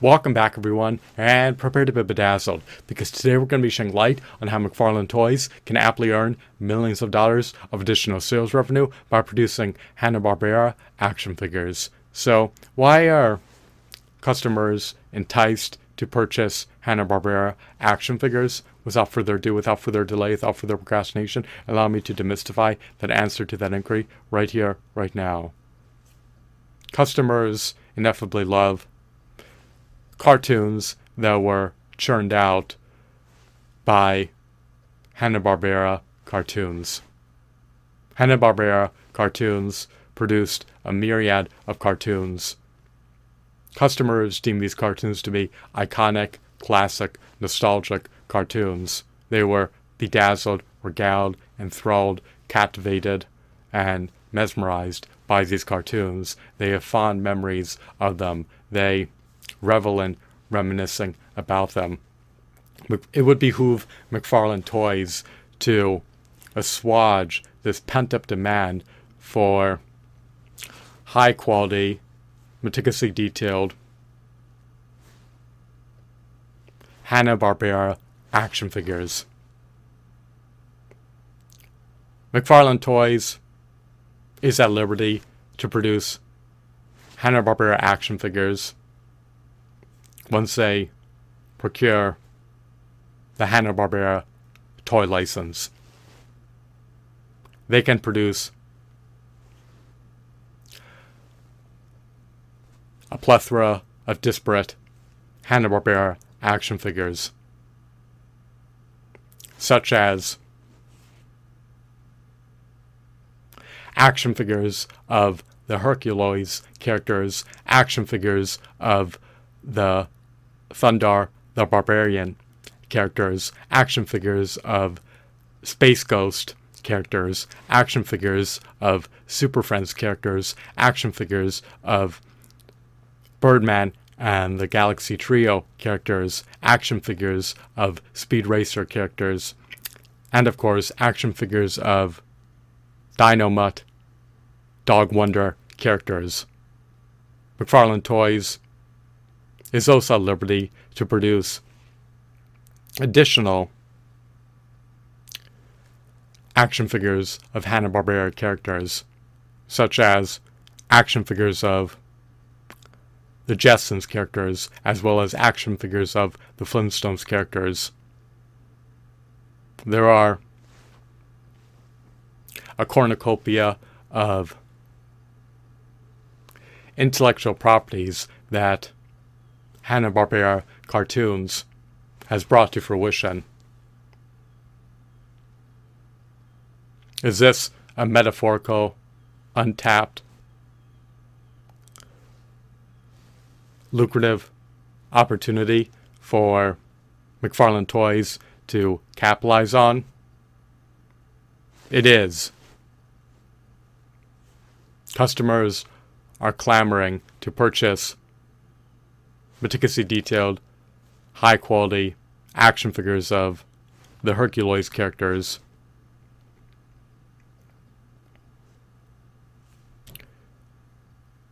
Welcome back, everyone, and prepare to be bedazzled because today we're going to be shedding light on how McFarlane Toys can aptly earn millions of dollars of additional sales revenue by producing Hanna-Barbera action figures. So, why are customers enticed to purchase Hanna-Barbera action figures? Without further ado, without further delay, without further procrastination, allow me to demystify that answer to that inquiry right here, right now. Customers ineffably love cartoons that were churned out by Hanna-Barbera cartoons. Hanna-Barbera cartoons produced a myriad of cartoons. Customers deem these cartoons to be iconic, classic, nostalgic cartoons. They were bedazzled, regaled, enthralled, captivated, and mesmerized by these cartoons. They have fond memories of them. They revel in reminiscing about them. It would behoove McFarlane Toys to assuage this pent up demand for high quality, meticulously detailed Hanna-Barbera action figures. McFarlane Toys is at liberty to produce Hanna-Barbera action figures once they procure the Hanna-Barbera toy license. They can produce a plethora of disparate Hanna-Barbera action figures, such as action figures of the Herculoids characters, action figures of the Thundarr the Barbarian characters, action figures of Space Ghost characters, action figures of Super Friends characters, action figures of Birdman and the Galaxy Trio characters, action figures of Speed Racer characters, and of course, action figures of Dynomutt, Dog Wonder characters. McFarlane Toys is also at liberty to produce additional action figures of Hanna-Barbera characters, such as action figures of the Jetsons characters, as well as action figures of the Flintstones characters. There are a cornucopia of intellectual properties that Hanna-Barbera cartoons has brought to fruition. Is this a metaphorical, untapped, lucrative opportunity for McFarlane Toys to capitalize on? It is. Customers are clamoring to purchase meticulously detailed, high quality action figures of the Herculoids characters.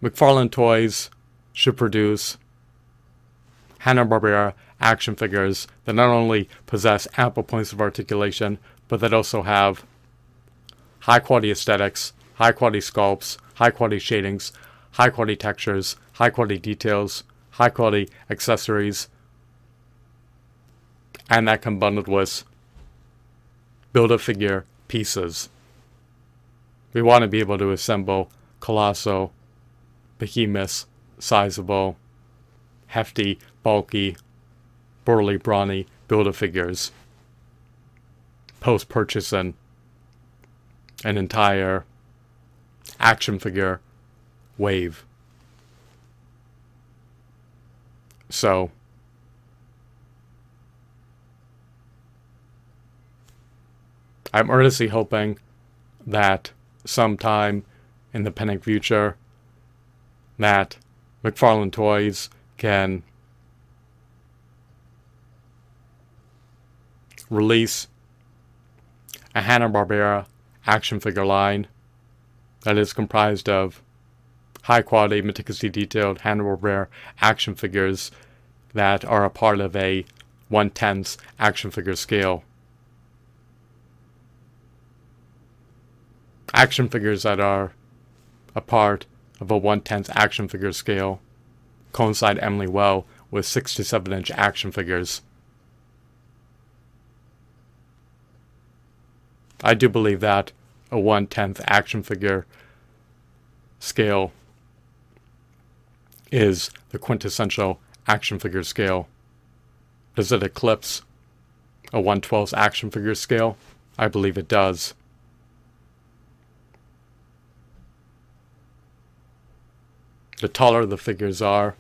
McFarlane Toys should produce Hanna-Barbera action figures that not only possess ample points of articulation, but that also have high quality aesthetics, high quality sculpts, high quality shadings, high quality textures, high quality details, high quality accessories, and that combined with build a figure pieces. We want to be able to assemble colossal, behemoths, sizable, hefty, bulky, burly, brawny build a figures. Post purchasing an entire action figure wave. So, I'm earnestly hoping that sometime in the pending future that McFarlane Toys can release a Hanna-Barbera action figure line that is comprised of high quality, meticulously detailed Hanna-Barbera action figures that are a part of a 1 10th action figure scale. Action figures that are a part of a 1 10th action figure scale coincide eminently well with 6 to 7 inch action figures. I do believe that a 1 10th action figure scale is the quintessential action figure scale. Does it eclipse a 112th action figure scale? I believe it does. The taller the figures are,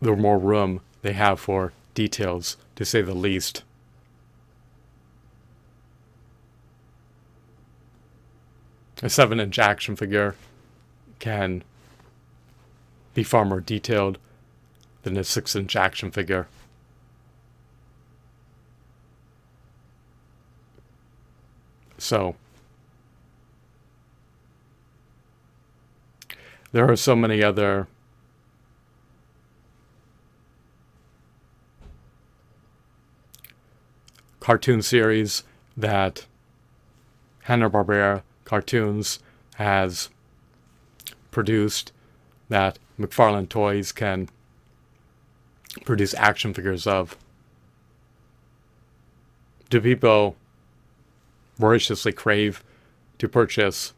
the more room they have for details, to say the least. A 7 inch action figure can be far more detailed than a 6 inch action figure. So, there are so many other cartoon series that Hanna-Barbera Cartoons has produced that McFarlane Toys can produce action figures of. Do people voraciously crave to purchase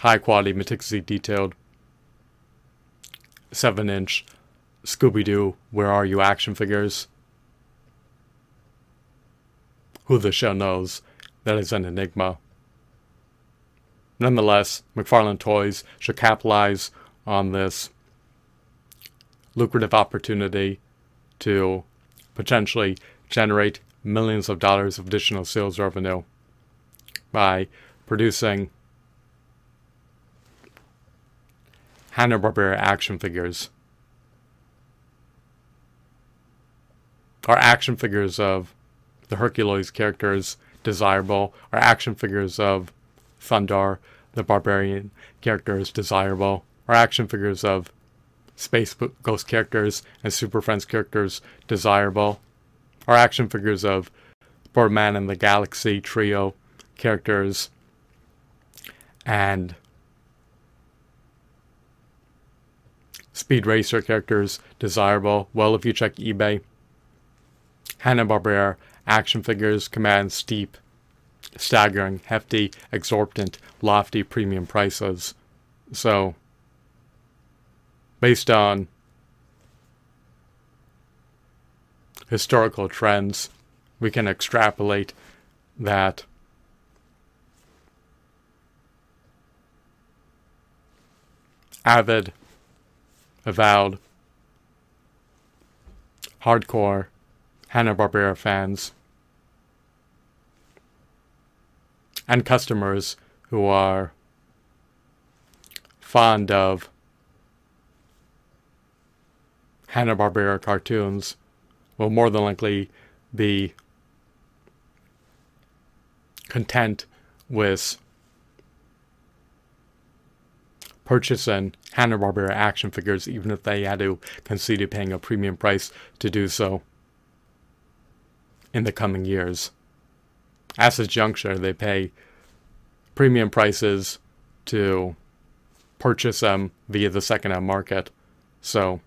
high quality, meticulously detailed 7 inch Scooby Doo Where Are You action figures? who the show knows. That is an enigma. Nonetheless, McFarlane Toys should capitalize on this lucrative opportunity to potentially generate millions of dollars of additional sales revenue by producing Hanna-Barbera action figures. Are action figures of the Herculoids characters desirable, or action figures of Thundarr, the barbarian characters desirable, or action figures of Space Ghost characters and Super Friends characters desirable, or action figures of Birdman and the Galaxy trio characters and Speed Racer characters desirable. Well, if you check eBay, Hanna-Barbera action figures command steep, staggering, hefty, exorbitant, lofty premium prices. So, based on historical trends, we can extrapolate that avid, avowed, hardcore Hanna-Barbera fans and customers who are fond of Hanna-Barbera cartoons will more than likely be content with purchasing Hanna-Barbera action figures even if they had to consider paying a premium price to do so in the coming years. This juncture, they pay premium prices to purchase them via the second-hand market. So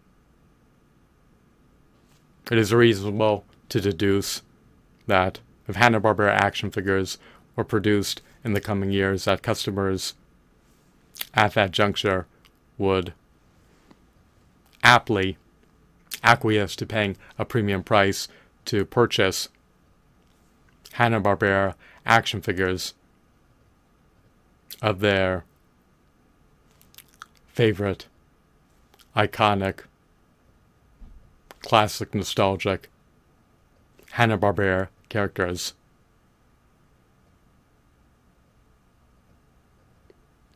it is reasonable to deduce that if Hanna-Barbera action figures were produced in the coming years, that customers at that juncture would aptly acquiesce to paying a premium price to purchase Hanna-Barbera action figures of their favorite, iconic, classic, nostalgic Hanna-Barbera characters.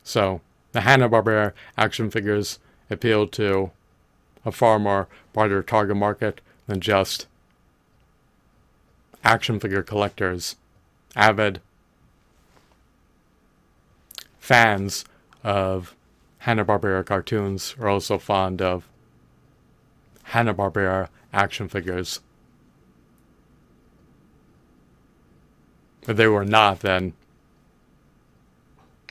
So, the Hanna-Barbera action figures appeal to a far more broader target market than just action figure collectors, avid fans of Hanna-Barbera cartoons are also fond of Hanna-Barbera action figures. If they were not, then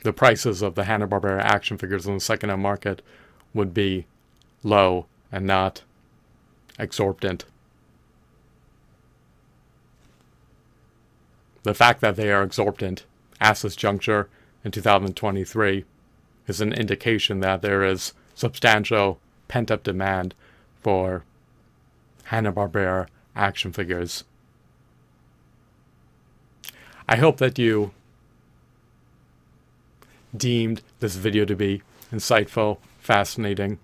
the prices of the Hanna-Barbera action figures on the second-hand market would be low and not exorbitant. The fact that they are exorbitant at this juncture in 2023 is an indication that there is substantial pent up demand for Hanna-Barbera action figures. I hope that you deemed this video to be insightful, fascinating,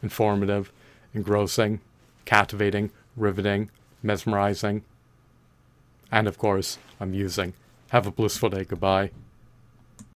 informative, engrossing, captivating, riveting, mesmerizing, and of course, I'm using Have a blissful day. Goodbye.